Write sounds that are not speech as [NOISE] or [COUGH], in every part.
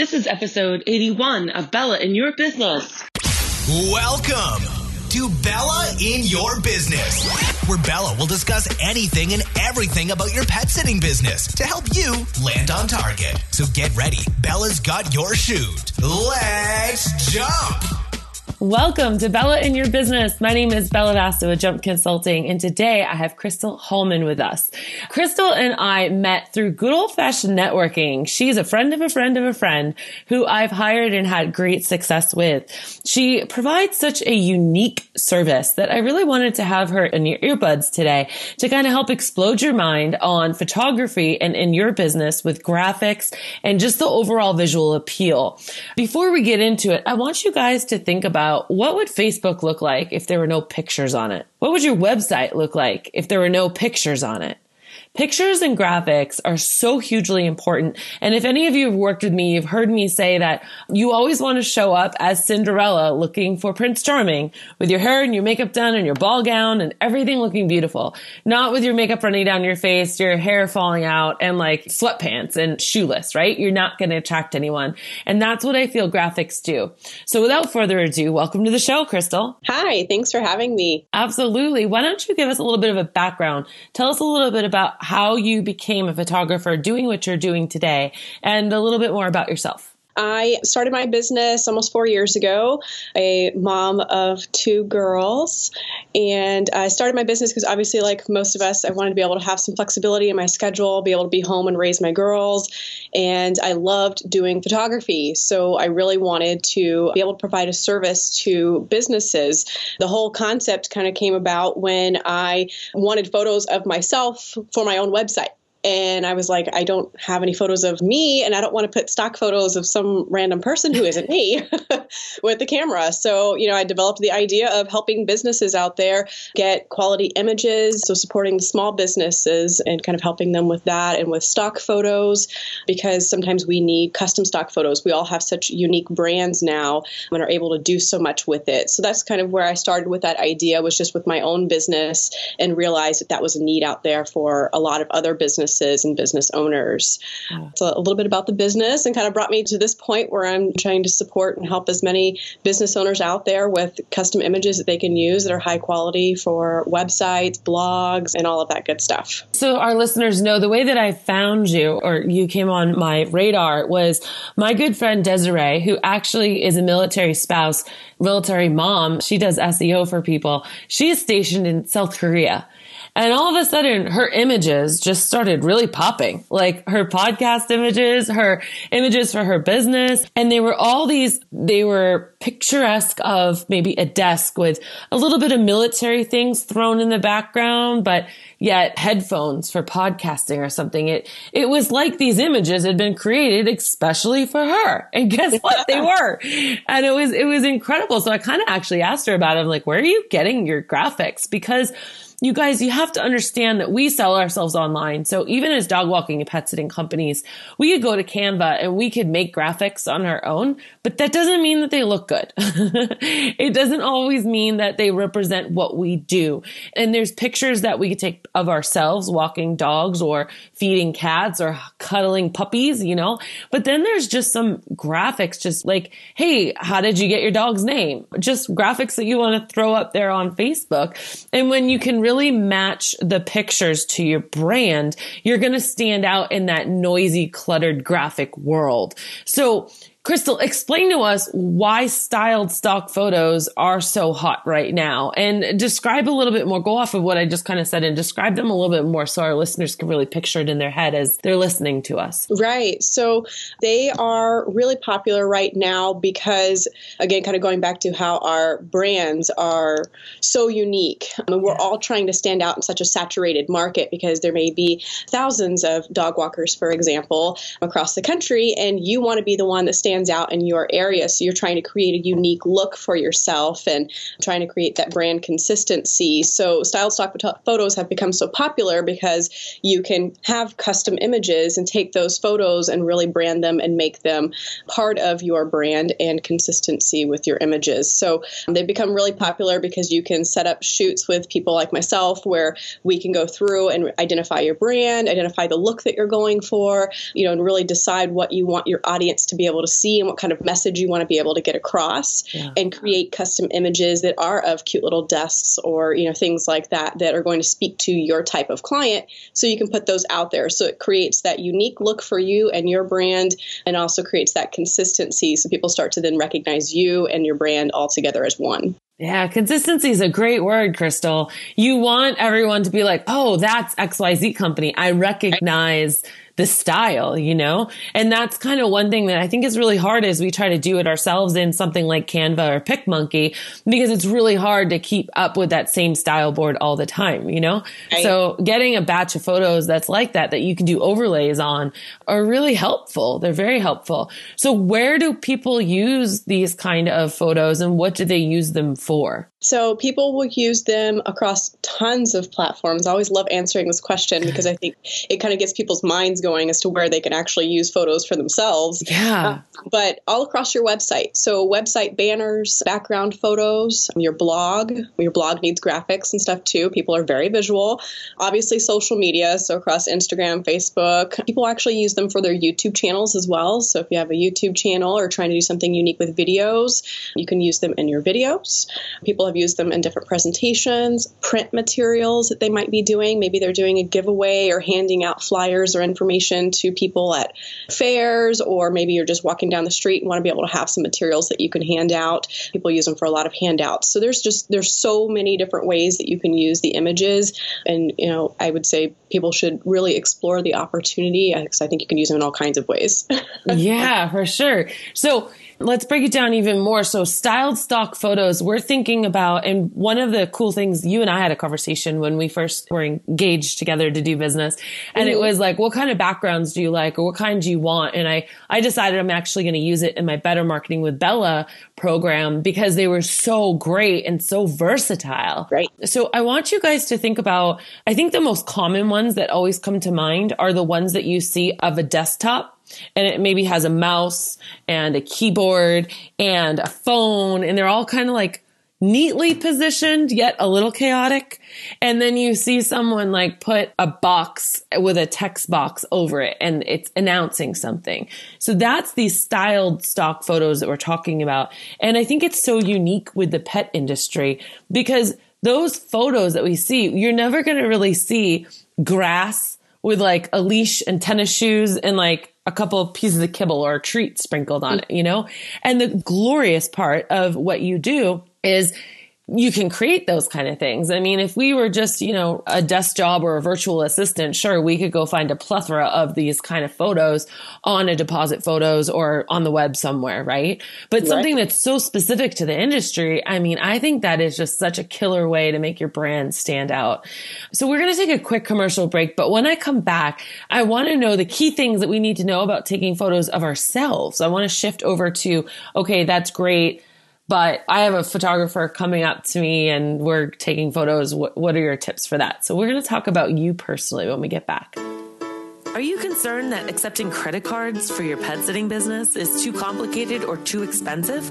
This is episode 81 of Bella in Your Business. Welcome to Bella in Your Business, where Bella will discuss anything and everything about your pet sitting business to help you land on target. So get ready. Bella's got your shoot. Let's jump. Welcome to Bella in Your Business. My name is Bella Vasta with Jump Consulting, and today I have Crystal Holman with us. Crystal and I met through good old fashioned networking. She's a friend of a friend of a friend who I've hired and had great success with. She provides such a unique service that I really wanted to have her in your earbuds today to kind of help explode your mind on photography and in your business with graphics and just the overall visual appeal. Before we get into it, I want you guys to think about what would Facebook look like if there were no pictures on it? What would your website look like if there were no pictures on it? Pictures and graphics are so hugely important. And if any of you have worked with me, you've heard me say that you always want to show up as Cinderella looking for Prince Charming with your hair and your makeup done and your ball gown and everything looking beautiful. Not with your makeup running down your face, your hair falling out and like sweatpants and shoeless, right? You're not going to attract anyone. And that's what I feel graphics do. So without further ado, welcome to the show, Crystal. Hi, thanks for having me. Absolutely. Why don't you give us a little bit of a background? Tell us a little bit about how you became a photographer doing what you're doing today and a little bit more about yourself. I started my business almost four years ago, a mom of two girls. And I started my business because obviously, like most of us, I wanted to be able to have some flexibility in my schedule, be able to be home and raise my girls. And I loved doing photography. So I really wanted to be able to provide a service to businesses. The whole concept kind of came about when I wanted photos of myself for my own website and I was like, I don't have any photos of me, and I don't want to put stock photos of some random person who isn't me [LAUGHS] with the camera. So, you know, I developed the idea of helping businesses out there get quality images. So, supporting the small businesses and kind of helping them with that and with stock photos, because sometimes we need custom stock photos. We all have such unique brands now and are able to do so much with it. So, that's kind of where I started with that idea, was just with my own business and realized that that was a need out there for a lot of other businesses businesses and business owners. Yeah. So, a little bit about the business and kind of brought me to this point where I'm trying to support and help as many business owners out there with custom images that they can use that are high quality for websites, blogs, and all of that good stuff. So, our listeners know the way that I found you or you came on my radar was my good friend Desiree, who actually is a military spouse, military mom. She does SEO for people. She is stationed in South Korea. And all of a sudden, her images just started really popping, like her podcast images, her images for her business. And they were all these, they were picturesque of maybe a desk with a little bit of military things thrown in the background, but yet headphones for podcasting or something. It, it was like these images had been created especially for her. [LAUGHS] And guess what? they were. And it was, it was incredible. So I kind of actually asked her about it. I'm like, where are you getting your graphics? Because you guys, you have to understand that we sell ourselves online. So even as dog walking and pet sitting companies, we could go to Canva and we could make graphics on our own, but that doesn't mean that they look good. [LAUGHS] it doesn't always mean that they represent what we do. And there's pictures that we take of ourselves walking dogs or feeding cats or cuddling puppies, you know, but then there's just some graphics, just like, Hey, how did you get your dog's name? Just graphics that you want to throw up there on Facebook. And when you can really match the pictures to your brand, you're going to stand out in that noisy, cluttered graphic world. So Crystal, explain to us why styled stock photos are so hot right now and describe a little bit more. Go off of what I just kind of said and describe them a little bit more so our listeners can really picture it in their head as they're listening to us. Right. So they are really popular right now because, again, kind of going back to how our brands are so unique. I mean, we're all trying to stand out in such a saturated market because there may be thousands of dog walkers, for example, across the country, and you want to be the one that stands stands out in your area. So you're trying to create a unique look for yourself and trying to create that brand consistency. So style stock photos have become so popular because you can have custom images and take those photos and really brand them and make them part of your brand and consistency with your images. So they've become really popular because you can set up shoots with people like myself where we can go through and identify your brand, identify the look that you're going for, you know, and really decide what you want your audience to be able to see and what kind of message you want to be able to get across yeah. and create custom images that are of cute little desks or, you know, things like that that are going to speak to your type of client so you can put those out there. So it creates that unique look for you and your brand and also creates that consistency so people start to then recognize you and your brand all together as one. Yeah, consistency is a great word, Crystal. You want everyone to be like, oh, that's XYZ company. I recognize the style, you know? And that's kind of one thing that I think is really hard as we try to do it ourselves in something like Canva or PicMonkey because it's really hard to keep up with that same style board all the time, you know? Right. So getting a batch of photos that's like that, that you can do overlays on are really helpful. They're very helpful. So where do people use these kind of photos and what do they use them for? So people will use them across tons of platforms. I always love answering this question because I think it kind of gets people's minds going as to where they can actually use photos for themselves. Yeah. Uh, but all across your website. So website banners, background photos, your blog. Your blog needs graphics and stuff too. People are very visual. Obviously social media, so across Instagram, Facebook. People actually use them for their YouTube channels as well. So if you have a YouTube channel or trying to do something unique with videos, you can use them in your videos. People have used them in different presentations, print materials that they might be doing. Maybe they're doing a giveaway or handing out flyers or information to people at fairs, or maybe you're just walking down the street and want to be able to have some materials that you can hand out. People use them for a lot of handouts. So there's just there's so many different ways that you can use the images, and you know I would say people should really explore the opportunity because I think you can use them in all kinds of ways. [LAUGHS] yeah, for sure. So let's break it down even more. So styled stock photos, we're thinking about, and one of the cool things, you and I had a conversation when we first were engaged together to do business. And mm-hmm. it was like, what kind of backgrounds do you like or what kind do you want? And I, I decided I'm actually going to use it in my Better Marketing with Bella program because they were so great and so versatile. Right. So I want you guys to think about, I think the most common ones that always come to mind are the ones that you see of a desktop and it maybe has a mouse and a keyboard and a phone and they're all kind of like neatly positioned yet a little chaotic. And then you see someone like put a box with a text box over it and it's announcing something. So that's these styled stock photos that we're talking about. And i think it's so unique with the pet industry because those photos that we see you're never going to really see grass with like a leash and tennis shoes and like a couple of pieces of kibble or a treat sprinkled on mm. it, you know? And the glorious part of what you do is you can create those kind of things. I mean, if we were just, you know, a desk job or a virtual assistant, sure, we could go find a plethora of these kind of photos on a Depositphotos or on the web somewhere, right? But right. something that's so specific to the industry, I mean, I think that is just such a killer way to make your brand stand out. So we're going to take a quick commercial break, but when I come back, I want to know the key things that we need to know about taking photos of ourselves. I want to shift over to, okay, that's great but I have a photographer coming up to me and we're taking photos. What, what are your tips for that? So we're going to talk about you personally when we get back. Are you concerned that accepting credit cards for your pet sitting business is too complicated or too expensive?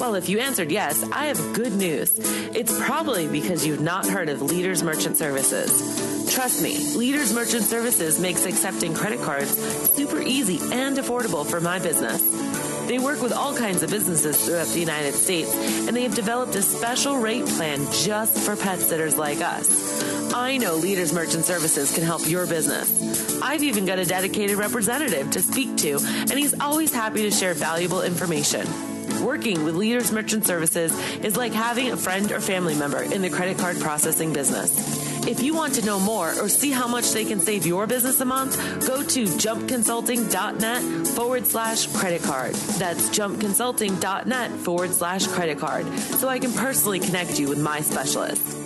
Well, if you answered yes, I have good news. It's probably because you've not heard of Leaders Merchant Services. Trust me, Leaders Merchant Services makes accepting credit cards super easy and affordable for my business. They work with all kinds of businesses throughout the United States, and they have developed a special rate plan just for pet sitters like us. I know Leaders Merchant Services can help your business. I've even got a dedicated representative to speak to, and he's always happy to share valuable information. Working with Leaders Merchant Services is like having a friend or family member in the credit card processing business. If you want to know more or see how much they can save your business a month, go to jumpconsulting.net forward slash credit card. That's jumpconsulting.net forward slash credit card so I can personally connect you with my specialist.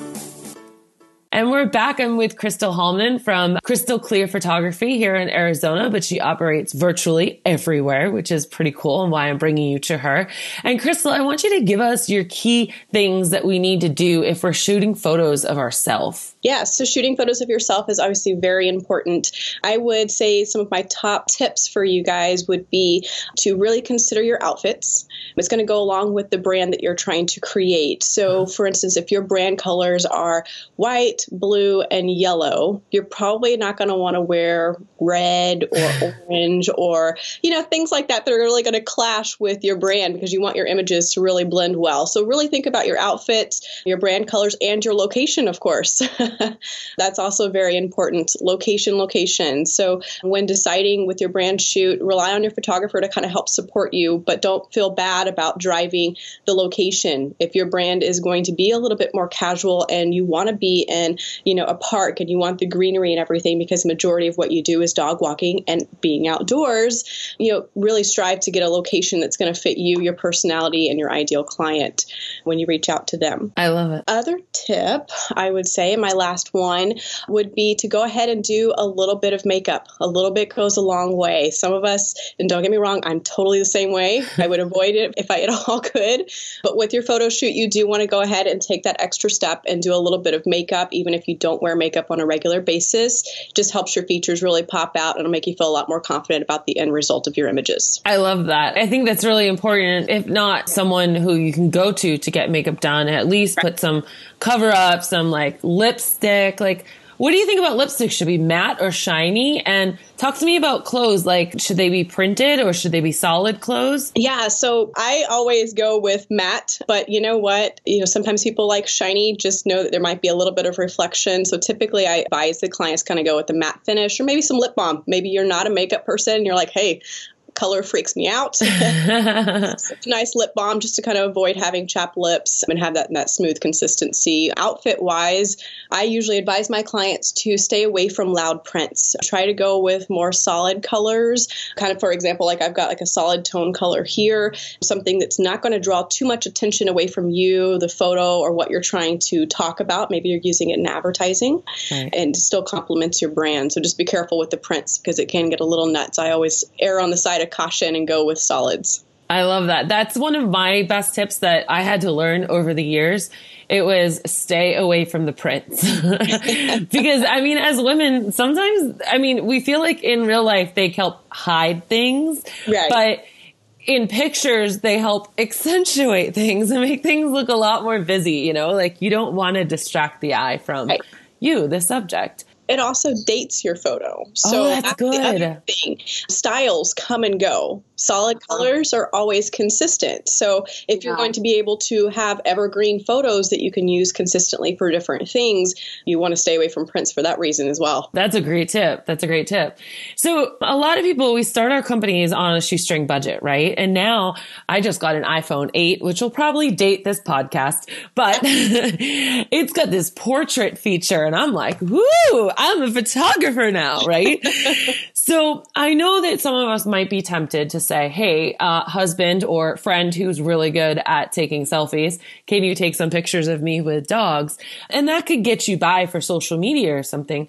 And we're back. I'm with Crystal Hallman from Crystal Clear Photography here in Arizona, but she operates virtually everywhere, which is pretty cool and why I'm bringing you to her. And Crystal, I want you to give us your key things that we need to do if we're shooting photos of ourselves. Yeah, so shooting photos of yourself is obviously very important. I would say some of my top tips for you guys would be to really consider your outfits. It's going to go along with the brand that you're trying to create. So, mm-hmm. for instance, if your brand colors are white, blue, and yellow, you're probably not going to want to wear red or [LAUGHS] orange or, you know, things like that that are really going to clash with your brand because you want your images to really blend well. So, really think about your outfits, your brand colors, and your location, of course. [LAUGHS] [LAUGHS] That's also very important. Location, location. So, when deciding with your brand shoot, rely on your photographer to kind of help support you, but don't feel bad about driving the location. If your brand is going to be a little bit more casual and you want to be in, you know, a park and you want the greenery and everything because the majority of what you do is dog walking and being outdoors, you know, really strive to get a location that's going to fit you, your personality, and your ideal client when you reach out to them. I love it. Other tip I would say, my last one, would be to go ahead and do a little bit of makeup. A little bit goes a long way. Some of us, and don't get me wrong, I'm totally the same way. I would avoid it if I at all [LAUGHS] could. But with your photo shoot, you do want to go ahead and take that extra step and do a little bit of makeup, even if you don't wear makeup on a regular basis. Just helps your features really pop out and it'll make you feel a lot more confident about the end result of your images. I love that. I think that's really important. If not someone who you can go to to get makeup done, at least put some cover up, some like lipstick, like what do you think about lipstick? Should be matte or shiny? And talk to me about clothes. Like, should they be printed or should they be solid clothes? Yeah, so I always go with matte, but you know what? You know, sometimes people like shiny. Just know that there might be a little bit of reflection. So typically, I advise the clients kind of go with the matte finish or maybe some lip balm. Maybe you're not a makeup person. You're like, hey, color freaks me out. [LAUGHS] nice lip balm just to kind of avoid having chapped lips and have that, that smooth consistency. Outfit wise, I usually advise my clients to stay away from loud prints. Try to go with more solid colors. Kind of, for example, like I've got like a solid tone color here, something that's not going to draw too much attention away from you, the photo, or what you're trying to talk about. Maybe you're using it in advertising right. and still complements your brand. So just be careful with the prints because it can get a little nuts. I always err on the side of caution and go with solids. I love that. That's one of my best tips that I had to learn over the years. It was stay away from the prints. [LAUGHS] because I mean, as women, sometimes, I mean, we feel like in real life they help hide things, right. but in pictures, they help [LAUGHS] accentuate things and make things look a lot more busy, you know, like you don't want to distract the eye from right. you, the subject it also dates your photo. So oh, that's, that's good. thing. Styles come and go solid uh-huh. colors are always consistent. So if you're going to be able to have evergreen photos that you can use consistently for different things, you want to stay away from prints for that reason as well. That's a great tip. That's a great tip. So a lot of people, we start our companies on a shoestring budget, right? And now I just got an iPhone 8, which will probably date this podcast, but [LAUGHS] it's got this portrait feature and I'm like, whoo, I'm a photographer now, right? [LAUGHS] so I know that some of us might be tempted to say, Hey, uh, husband or friend who's really good at taking selfies, can you take some pictures of me with dogs? And that could get you by for social media or something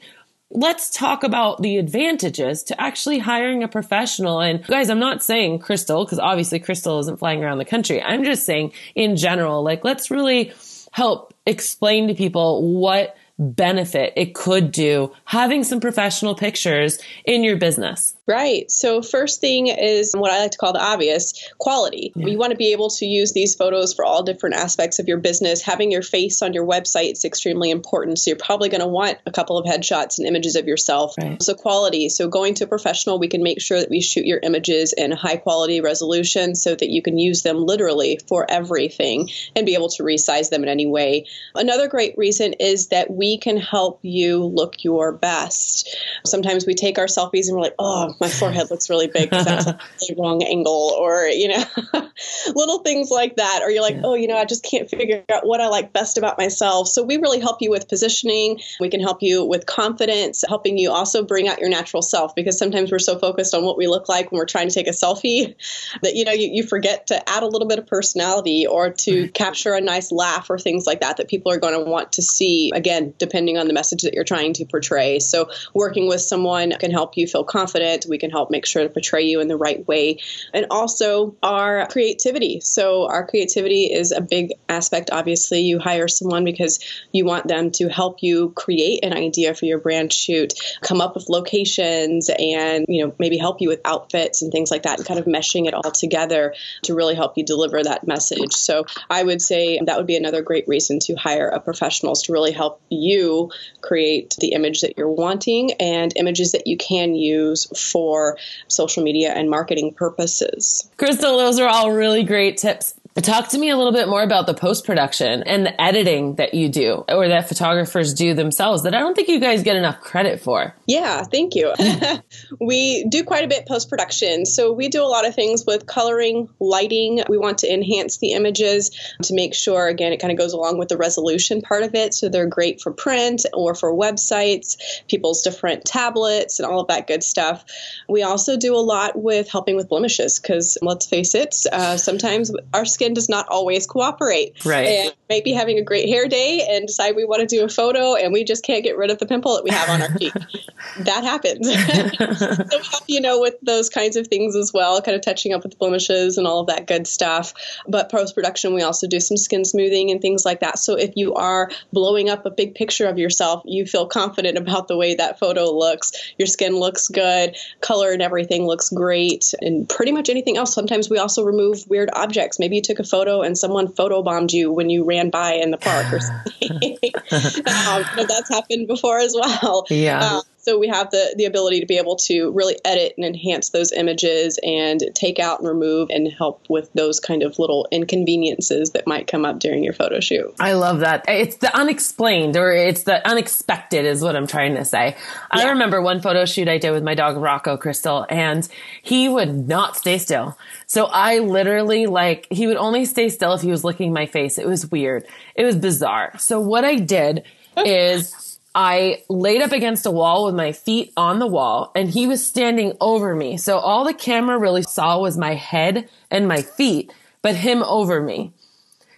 let's talk about the advantages to actually hiring a professional. And guys, I'm not saying Crystal, because obviously Crystal isn't flying around the country. I'm just saying in general, like, let's really help explain to people what benefit it could do having some professional pictures in your business. Right. So, first thing is what I like to call the obvious quality. Yeah. You want to be able to use these photos for all different aspects of your business. Having your face on your website is extremely important. So, you're probably going to want a couple of headshots and images of yourself. Right. So, quality. So, going to a professional, we can make sure that we shoot your images in high quality resolution so that you can use them literally for everything and be able to resize them in any way. Another great reason is that we can help you look your best. Sometimes we take our selfies and we're like, oh, my forehead looks really big because that's the [LAUGHS] wrong angle, or you know, [LAUGHS] little things like that. Or you're like, yeah. oh, you know, I just can't figure out what I like best about myself. So we really help you with positioning. We can help you with confidence, helping you also bring out your natural self because sometimes we're so focused on what we look like when we're trying to take a selfie [LAUGHS] that you know you, you forget to add a little bit of personality or to capture a nice laugh or things like that that people are going to want to see. Again, depending on the message that you're trying to portray. So, working with someone can help you feel confident. We can help make sure to portray you in the right way. And also our creativity. So, our creativity is a big aspect. Obviously, you hire someone because you want them to help you create an idea for your brand shoot, come up with locations, and you know maybe help you with outfits and things like that, and kind of meshing it all together to really help you deliver that message. So, I would say that would be another great reason to hire a professional to really help you create the image that you're wanting and images that you can use for social media and marketing purposes. Crystal, those are all really great tips. Talk to me a little bit more about the post production and the editing that you do or that photographers do themselves that I don't think you guys get enough credit for. Yeah, thank you. [LAUGHS] we do quite a bit post production. So we do a lot of things with coloring, lighting. We want to enhance the images to make sure, again, it kind of goes along with the resolution part of it. So they're great for print or for websites, people's different tablets, and all of that good stuff. We also do a lot with helping with blemishes because let's face it, uh, sometimes our skin skin does not always cooperate. Right. And might be having a great hair day and decide we want to do a photo and we just can't get rid of the pimple that we have on our cheek. [LAUGHS] that happens. [LAUGHS] so you know with those kinds of things as well, kind of touching up with blemishes and all of that good stuff. But post production, we also do some skin smoothing and things like that. So if you are blowing up a big picture of yourself, you feel confident about the way that photo looks. Your skin looks good, color and everything looks great, and pretty much anything else. Sometimes we also remove weird objects. Maybe you took a photo and someone photobombed you when you ran by in the park or [LAUGHS] something. [LAUGHS] um, that's happened before as well. Yeah. Uh, so we have the, the ability to be able to really edit and enhance those images and take out and remove and help with those kind of little inconveniences that might come up during your photo shoot. I love that. It's the unexplained or it's the unexpected is what I'm trying to say. Yeah. I remember one photo shoot I did with my dog Rocco Crystal and he would not stay still. So I literally like, he would only stay still if he was licking my face. It was weird. It was bizarre. So what I did [LAUGHS] is I laid up against a wall with my feet on the wall and he was standing over me. So all the camera really saw was my head and my feet, but him over me.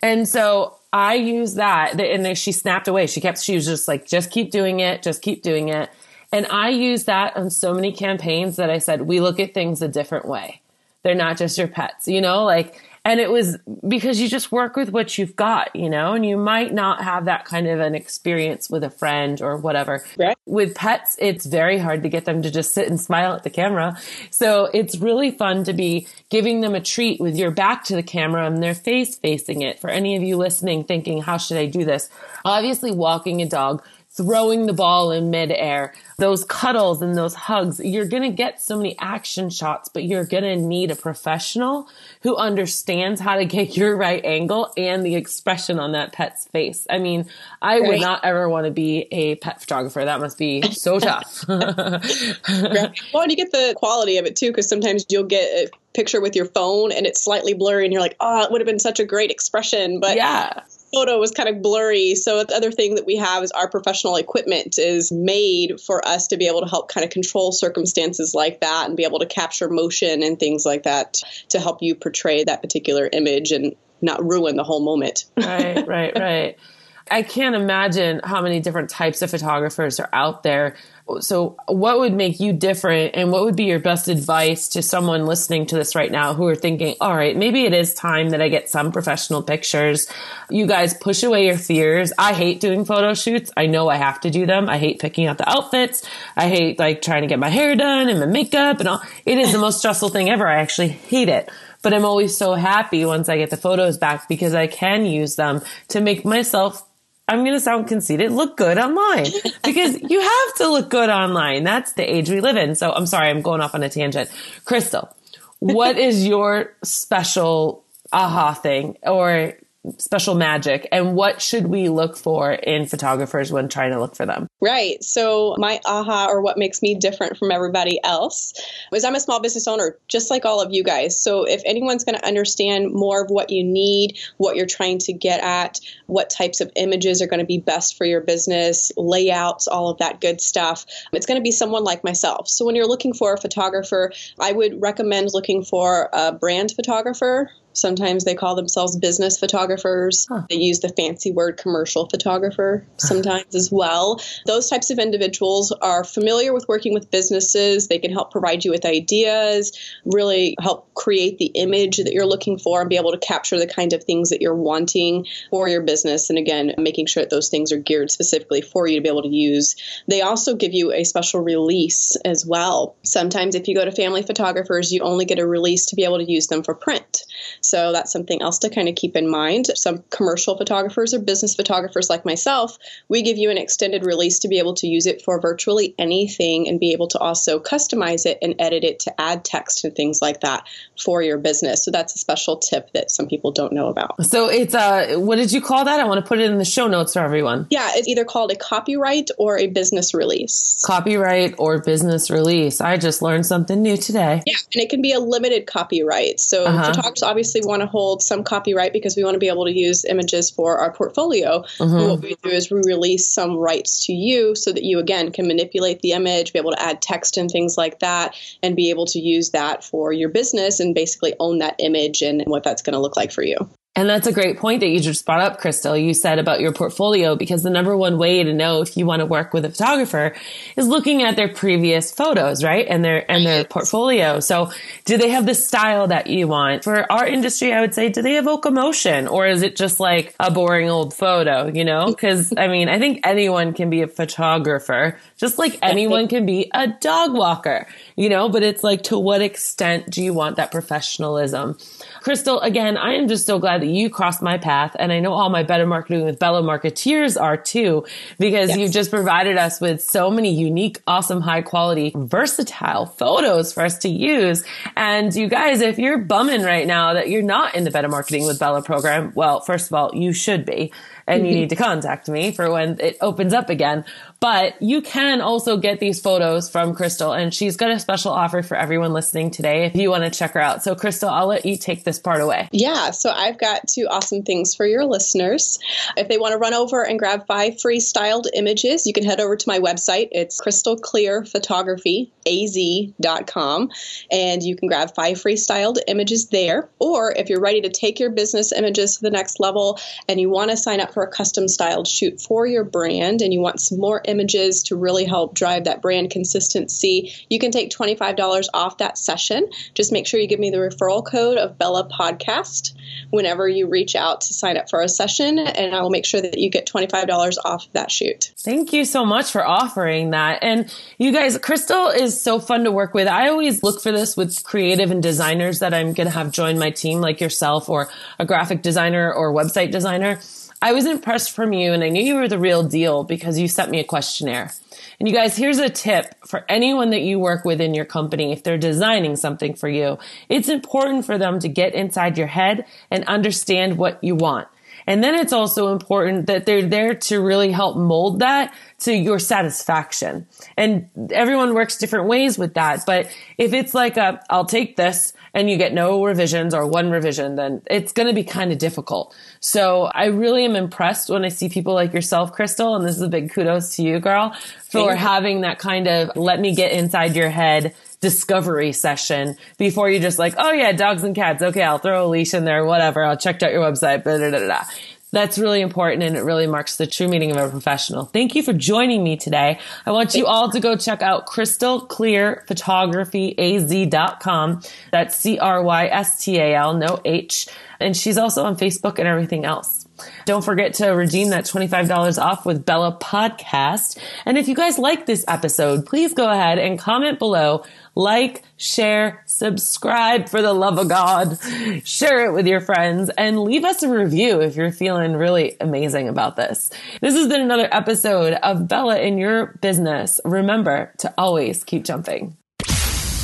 And so I used that and then she snapped away. She kept, she was just like, just keep doing it. Just keep doing it. And I used that on so many campaigns that I said, we look at things a different way. They're not just your pets, you know, like, and it was because you just work with what you've got, you know, and you might not have that kind of an experience with a friend or whatever. Right. With pets, it's very hard to get them to just sit and smile at the camera. So it's really fun to be giving them a treat with your back to the camera and their face facing it. For any of you listening thinking, how should I do this? Obviously, walking a dog throwing the ball in midair, those cuddles and those hugs. You're going to get so many action shots, but you're going to need a professional who understands how to get your right angle and the expression on that pet's face. I mean, I right. would not ever want to be a pet photographer. That must be so [LAUGHS] tough. right. Well, and you get the quality of it too, because sometimes you'll get a picture with your phone and it's slightly blurry and you're like, oh, it would have been such a great expression. But yeah photo was kind of blurry. So the other thing that we have is our professional equipment is made for us to be able to help kind of control circumstances like that and be able to capture motion and things like that to help you portray that particular image and not ruin the whole moment. [LAUGHS] right, right, right. I can't imagine how many different types of photographers are out there. So, what would make you different, and what would be your best advice to someone listening to this right now who are thinking, all right, maybe it is time that I get some professional pictures? You guys push away your fears. I hate doing photo shoots. I know I have to do them. I hate picking out the outfits. I hate like trying to get my hair done and my makeup and all. It is the most stressful thing ever. I actually hate it but I'm always so happy once I get the photos back because I can use them to make myself I'm going to sound conceited, look good online because [LAUGHS] you have to look good online. That's the age we live in. So I'm sorry, I'm going off on a tangent. Crystal, what [LAUGHS] is your special aha thing or special magic and what should we look for in photographers when trying to look for them? Right. So, my aha or what makes me different from everybody else is I'm a small business owner, just like all of you guys. So, if anyone's going to understand more of what you need, what you're trying to get at, what types of images are going to be best for your business, layouts, all of that good stuff, it's going to be someone like myself. So, when you're looking for a photographer, I would recommend looking for a brand photographer Sometimes they call themselves business photographers. Huh. They use the fancy word commercial photographer sometimes as well. Those types of individuals are familiar with working with businesses. They can help provide you with ideas, really help create the image that you're looking for, and be able to capture the kind of things that you're wanting for your business. And again, making sure that those things are geared specifically for you to be able to use. They also give you a special release as well. Sometimes, if you go to family photographers, you only get a release to be able to use them for print. So that's something else to kind of keep in mind. Some commercial photographers or business photographers like myself, we give you an extended release to be able to use it for virtually anything and be able to also customize it and edit it to add text and things like that for your business. So that's a special tip that some people don't know about. So it's a, uh, what did you call that? I want to put it in the show notes for everyone. Yeah, it's either called a copyright or a business release. Copyright or business release. I just learned something new today. Yeah, and it can be a limited copyright. So uh-huh. photographers obviously want to hold some copyright because we want to be able to use images for our portfolio. Mm-hmm. What we do is we release some rights to you so that you again can manipulate the image, be able to add text and things like that, and be able to use that for your business and basically own that image and what that's going to look like for you. And that's a great point that you just brought up, Crystal. You said about your portfolio because the number one way to know if you want to work with a photographer is looking at their previous photos, right? And their, and their portfolio. So do they have the style that you want? For our industry, I would say, do they evoke emotion or is it just like a boring old photo, you know? [LAUGHS] Cause I mean, I think anyone can be a photographer, just like anyone can be a dog walker, you know, but it's like, to what extent do you want that professionalism? Crystal, again, I am just so glad that you crossed my path. And I know all my better marketing with Bella marketeers are too, because yes. you've just provided us with so many unique, awesome, high quality, versatile photos for us to use. And you guys, if you're bumming right now that you're not in the better marketing with Bella program, well, first of all, you should be and you mm-hmm. need to contact me for when it opens up again. But you can also get these photos from Crystal and she's got a special offer for everyone listening today if you want to check her out. So Crystal, I'll let you take this part away. Yeah. So I've got two awesome things for your listeners. If they want to run over and grab five free styled images, you can head over to my website. It's crystalclearphotographyaz.com and you can grab five free styled images there. Or if you're ready to take your business images to the next level and you want to sign up for a custom styled shoot for your brand and you want some more images to really help drive that brand consistency, you can take $25 off that session. Just make sure you give me the referral code of Bella Podcast whenever you reach out to sign up for a session, and I will make sure that you get $25 off that shoot. Thank you so much for offering that. And you guys, Crystal is so fun to work with. I always look for this with creative and designers that I'm going to have join my team, like yourself, or a graphic designer or website designer I was impressed from you and I knew you were the real deal because you sent me a questionnaire. And you guys, here's a tip for anyone that you work with in your company. If they're designing something for you, it's important for them to get inside your head and understand what you want. And then it's also important that they're there to really help mold that to your satisfaction. And everyone works different ways with that. But if it's like a, I'll take this and you get no revisions or one revision, then it's going to be kind of difficult. So I really am impressed when I see people like yourself, Crystal. And this is a big kudos to you, girl, for having that kind of let me get inside your head discovery session before you just like, oh yeah, dogs and cats. Okay, I'll throw a leash in there, whatever. I'll check out your website. Blah, blah, blah, that's really important and it really marks the true meaning of a professional. Thank you for joining me today. I want you all to go check out crystalclearphotographyaz.com. That's C-R-Y-S-T-A-L, no H. And she's also on Facebook and everything else. Don't forget to redeem that $25 off with Bella Podcast. And if you guys like this episode, please go ahead and comment below, like, share, subscribe for the love of God, share it with your friends, and leave us a review if you're feeling really amazing about this. This has been another episode of Bella in Your Business. Remember to always keep jumping.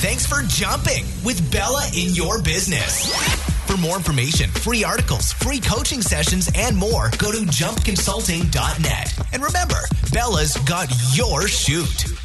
Thanks for jumping with Bella in Your Business. For more information, free articles, free coaching sessions, and more, go to jumpconsulting.net. And remember, Bella's got your shoot.